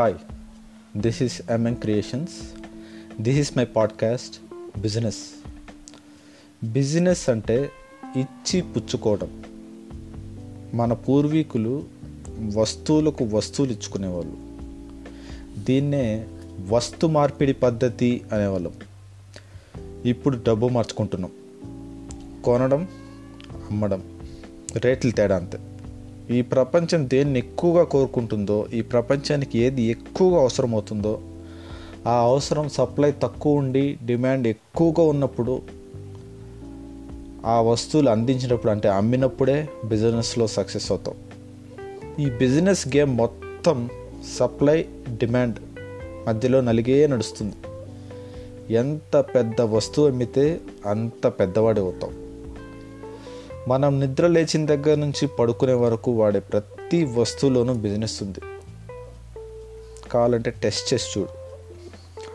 Hi, this is MN Creations. This is my podcast business business అంటే ఇచ్చి పుచ్చుకోవడం మన పూర్వీకులు వస్తువులకు వస్తువులు ఇచ్చుకునేవాళ్ళు. దీన్నే వస్తు మార్పిడి పద్ధతి అనేవాళ్ళం. ఇప్పుడు డబ్బు మార్చుకుంటున్నాం. కొనడం అమ్మడం రేట్లు తేడా అంతే. ఈ ప్రపంచం దేన్ని ఎక్కువగా కోరుకుంటుందో ఈ ప్రపంచానికి ఏది ఎక్కువగా అవసరం అవుతుందో ఆ అవసరం సప్లై తక్కువ ఉండి డిమాండ్ ఎక్కువగా ఉన్నప్పుడు ఆ వస్తువులు అందించినప్పుడు అంటే అమ్మినప్పుడే బిజినెస్లో సక్సెస్ అవుతాం. ఈ బిజినెస్ గేమ్ మొత్తం సప్లై డిమాండ్ మధ్యలో నలిగే నడుస్తుంది. ఎంత పెద్ద వస్తువు అమ్మితే అంత పెద్దవాడి అవుతాం. మనం నిద్ర లేచిన దగ్గర నుంచి పడుకునే వరకు వాడే ప్రతి వస్తువులోనూ బిజినెస్ ఉంది. కావాలంటే టెస్ట్ చేసి చూడు.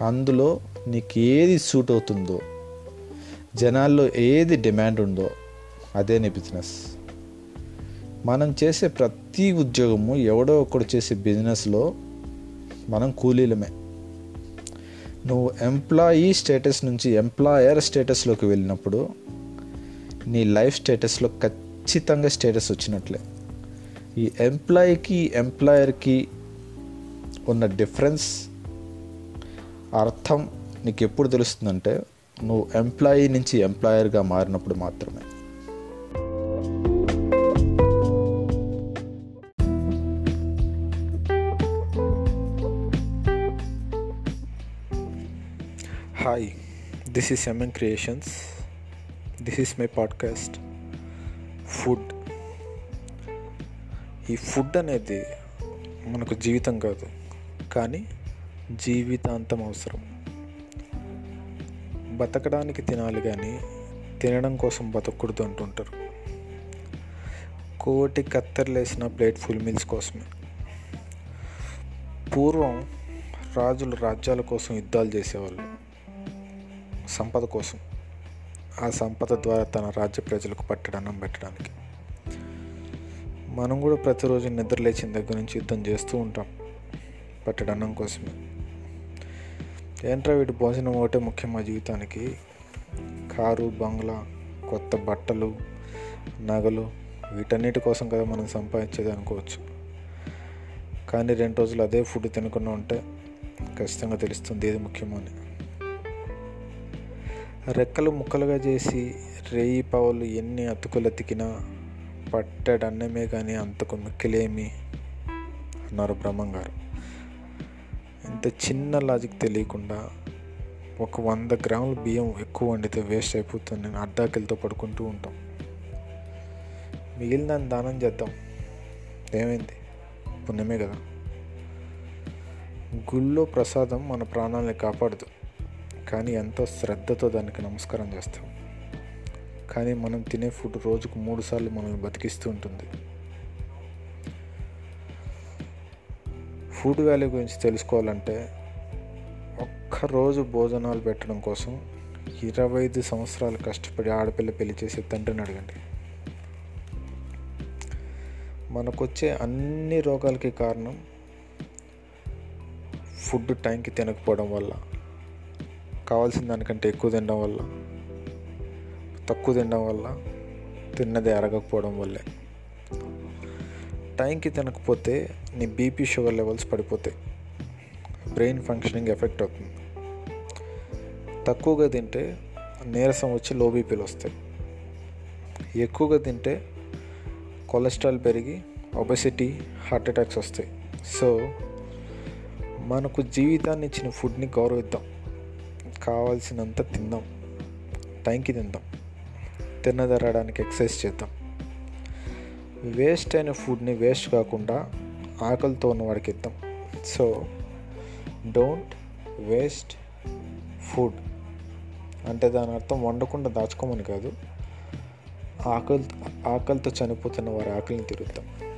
అందులో నీకు ఏది సూట్ అవుతుందో జనాల్లో ఏది డిమాండ్ ఉందో అదే నీ బిజినెస్ మనం చేసే ప్రతి ఉద్యోగము ఎవడో ఒకడు చేసే బిజినెస్లో మనం కూలీలమే. నువ్వు ఎంప్లాయీ స్టేటస్ నుంచి ఎంప్లాయర్ స్టేటస్లోకి వెళ్ళినప్పుడు నీ లైఫ్ స్టేటస్లో ఖచ్చితంగా స్టేటస్ వచ్చినట్లే. ఈ ఎంప్లాయీకి ఎంప్లాయర్కి ఉన్న డిఫరెన్స్ అర్థం నీకు ఎప్పుడు తెలుస్తుందంటే నువ్వు ఎంప్లాయీ నుంచి ఎంప్లాయర్గా మారినప్పుడు మాత్రమే. Hi this is MN creations this is my podcast food ఈ ఫుడ్ అనేది మనకు జీవితం కాదు కానీ జీవితాంతం అవసరం. బతకడానికి తినాలి కానీ తినడం కోసం బతకూడదు అంటుంటారు. కోటి కత్తెరలేసిన ప్లేట్ ఫుల్ మీల్స్ కోసమే. పూర్వం రాజులు రాజ్యాల కోసం యుద్ధాలు చేసేవాళ్ళు సంపద కోసం. ఆ సంపద ద్వారా తన రాజ్య ప్రజలకు పట్టడన్నం పెట్టడానికి. మనం కూడా ప్రతిరోజు నిద్ర లేచిన దగ్గర నుంచి యుద్ధం చేస్తూ ఉంటాం పట్టడన్నం కోసమే. ఏంట్రా వీటి భోజనం ఒకటే ముఖ్యం మా జీవితానికి? కారు బంగ్లా కొత్త బట్టలు నగలు వీటన్నిటి కోసం కదా మనం సంపాదించేది అనుకోవచ్చు. కానీ రెండు రోజులు అదే ఫుడ్ తినకుండా ఉంటే ఖచ్చితంగా తెలుస్తుంది ఏది ముఖ్యమో అని. రెక్కలు ముక్కలుగా చేసి రేయి పావులు ఎన్ని అతుకులతికినా పట్టడన్నమే కానీ అంతకు మిక్కిలేమి అన్నారు బ్రహ్మంగారు. ఇంత చిన్న లాజిక్ తెలియకుండా ఒక వంద గ్రాముల బియ్యం ఎక్కువ వండితే వేస్ట్ అయిపోతుంది నేను అడ్డాకిలతో పడుకుంటూ ఉంటాం. మిగిలిన దానం చేద్దాం. ఏమైంది? పుణ్యమే కదా. గుళ్ళో ప్రసాదం మన ప్రాణాలని కాపాడదు కానీ ఎంతో శ్రద్ధతో దానికి నమస్కారం చేస్తాం. కానీ మనం తినే ఫుడ్ రోజుకు మూడుసార్లు మనల్ని బతికిస్తూ ఉంటుంది. ఫుడ్ వాల్యూ గురించి తెలుసుకోవాలంటే ఒక్కరోజు భోజనాలు పెట్టడం కోసం ఇరవై ఐదు సంవత్సరాలు కష్టపడి ఆడపిల్ల పెళ్ళి చేసే తండ్రిని అడగండి. మనకొచ్చే అన్ని రోగాలకి కారణం ఫుడ్ టైంకి తినకపోవడం వల్ల. కావాల్సిన దానికంటే ఎక్కువ తినడం వల్ల తక్కువ తినడం వల్ల తిన్నది అరగకపోవడం వల్లే. టైంకి తినకపోతే నీ బీపీ షుగర్ లెవెల్స్ పడిపోతాయి. బ్రెయిన్ ఫంక్షనింగ్ ఎఫెక్ట్ అవుతుంది. తక్కువగా తింటే నీరసం వచ్చి లో బీపీలు వస్తాయి. ఎక్కువగా తింటే కొలెస్ట్రాల్ పెరిగి ఒబెసిటీ హార్ట్ అటాక్స్ వస్తాయి. సో మనకు జీవితాన్ని ఇచ్చిన ఫుడ్ని గౌరవిద్దాం. కావాల్సినంత తిందాం. టైంకి తిందాం. తిన్నదరడానికి ఎక్సర్సైజ్ చేద్దాం. వేస్ట్ అయిన ఫుడ్ని వేస్ట్ కాకుండా ఆకలితో ఉన్నవాడికి ఇద్దాం. సో డోంట్ వేస్ట్ ఫుడ్ అంటే దాని అర్థం వండకుండా దాచుకోమని కాదు. ఆకలి ఆకలితో చనిపోతున్న వారి ఆకలిని తిరుగుతాం